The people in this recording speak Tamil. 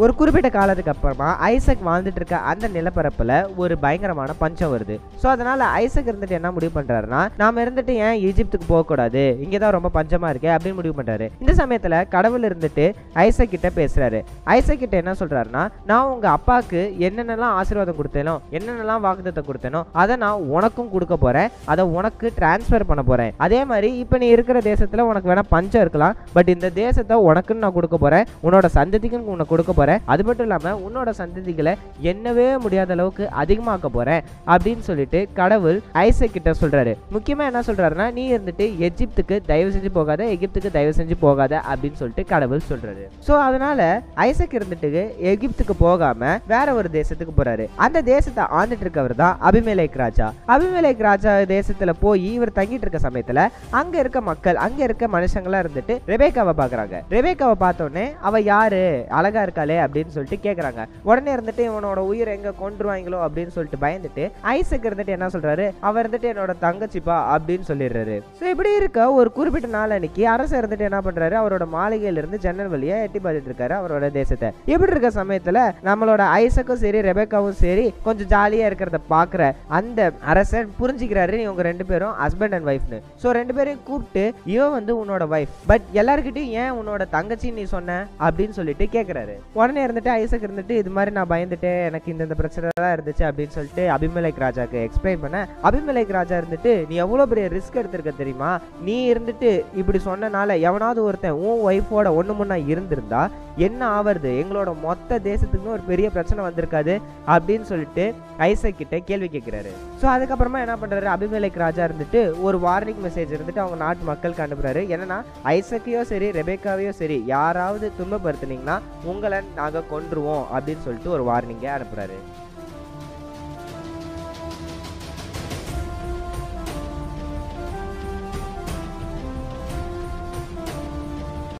ஒரு குறிப்பிட்ட காலத்துக்கு அப்புறமா ஐசக் வாழ்ந்துட்டு இருக்க அந்த நிலப்பரப்புல ஒரு பயங்கரமான பஞ்சம் வருது. ஸோ அதனால ஐசக் இருந்துட்டு என்ன முடிவு பண்றாருன்னா நாம இருந்துட்டு ஏன் ஈஜிப்துக்கு போகக்கூடாது? இங்கே தான் ரொம்ப பஞ்சமா இருக்கு அப்படின்னு முடிவு பண்றாரு. இந்த சமயத்துல கடவுள் இருந்துட்டு ஐசக் கிட்ட பேசுறாரு. ஐசக் கிட்ட என்ன சொல்றாருன்னா நான் உங்க அப்பாவுக்கு என்னென்னலாம் ஆசீர்வாதம் கொடுத்தேனோ என்னென்னலாம் வாக்குத்தத்தை கொடுத்தேனோ அதை நான் உனக்கும் கொடுக்க போறேன். அதை உனக்கு டிரான்ஸ்ஃபர் பண்ண போறேன். அதே மாதிரி இப்போ நீ இருக்கிற தேசத்துல உனக்கு வேணா பஞ்சம் இருக்கலாம். பட் இந்த தேசத்தை உனக்குன்னு நான் கொடுக்க போறேன். உன்னோட சந்ததிக்கும் உனக்கு கொடுக்க போகிறேன் அது மட்டும் இல்லாம உன்னோட சந்ததிகளை என்னவே முடியாத அளவுக்கு அதிகமாக்க போகிறேன் அப்படின்னு சொல்லிட்டு கடவுள் ஐசக் கிட்ட சொல்றாரு. முக்கியமா என்ன சொல்றாருன்னா நீ இருந்துட்டு எஜிப்துக்கு தயவு செஞ்சு போகாத எகிப்துக்கு தயவு செஞ்சு போகாத அப்படின்னு சொல்லிட்டு கடவுள் சொல்றாரு. ஸோ அதனால ஐசக் இருந்துட்டு எகிப்துக்கு போகாம வேற ஒரு தேசத்துக்கு போறாரு. அந்த தேசத்தை ஆண்டுட்டு இருக்கவர் தான் அபிமேலைக் ராஜா. அபிமேலைக் ராஜா தேசத்துல போய் இவர் தங்கிட்டு இருக்க சமயத்துல அங்க இருக்க மக்கள் அங்க இருக்க மனுஷங்களா இருந்துட்டு ரெபேக்காவை பாக்குறாங்க ரெபேக்காவை பார்த்த உடனே அவ யாரு? அழகா இருக்காளே அப்படின்னு சொல்லிட்டு கேட்குறாங்க உடனே இருந்துட்டு இவனோட உயிர் எங்க கொண்டுருவாங்களோ அப்படின்னு சொல்லிட்டு பயந்துட்டு ஐசக் இருந்துட்டு என்ன சொல்றாரு? அவர் இருந்துட்டு என்னோட தங்கச்சிப்பா அப்படின்னு சொல்லிடுறாரு. ஸோ இப்படி இருக்க ஒரு குறிப்பிட்ட நாள் அன்னைக்கு அரசர் இருந்துட்டு என்ன பண்றாரு? அவரோட மாளிகையில இருந்து ஜன்னல் வழியா எட்டி பார்த்துட்டு இருக்காரு அவரோட தேசத்தை. இப்படி இருக்க சமயத்துல நம்மளோட ஐசக்கும் சரி ரெபேக்காவும் சரி கொஞ்சம் ஜாலியா இருக்கிறத பாக்குற அந்த அரசன் புரிஞ்சுக்கிறாரு இவங்க ரெண்டு பேரும் ஹஸ்பண்ட் அண்ட் ஒய்ஃப்னு ஸோ ரெண்டு பேரையும் கூப்பிட்டு இவன் வந்து உன்னோட ஒய்ஃப் பட் எல்லாருக்கிட்டையும் ஏன் உன்னோட தங்கச்சி நீ சொன்ன? அப்படின்னு சொல்லிட்டு கேட்குறாரு உடனே இருந்துட்டு ஐசக் இருந்துட்டு இது மாதிரி நான் பயந்துட்டேன் எனக்கு இந்த பிரச்சனை தான் இருந்துச்சு அப்படின்னு சொல்லிட்டு அபிமலைக் ராஜாக்கு எக்ஸ்பிளைன் பண்ண. அபிமலைக் ராஜா இருந்துட்டு நீ எவ்வளோ பெரிய ரிஸ்க் எடுத்திருக்க தெரியுமா? நீ இருந்துட்டு இப்படி சொன்னனால எவனாவது ஒருத்தன் உன் ஒய்ஃபோட ஒன்று முன்னா இருந்திருந்தா என்ன ஆவறது? எங்களோட மொத்த தேசத்துக்குமே ஒரு பெரிய பிரச்சனை வந்திருக்காது அப்படின்னு சொல்லிட்டு ஐசக் கிட்ட கேள்வி கேட்கிறாரு ஸோ அதுக்கப்புறமா என்ன பண்றாரு? அபிமலைக் ராஜா இருந்துட்டு ஒரு வார்னிங் மெசேஜ் இருந்துட்டு அவங்க நாட்டு மக்களுக்கு அனுப்புறாரு. என்னன்னா ஐசக்கையோ சரி ரெபேக்காவையோ சரி யாராவது துன்பப்படுத்துனீங்கன்னா உங்களை நாங்கள் கொன்றுவோம் அப்படின்னு சொல்லிட்டு ஒரு வார்னிங்கை அனுப்புறாரு.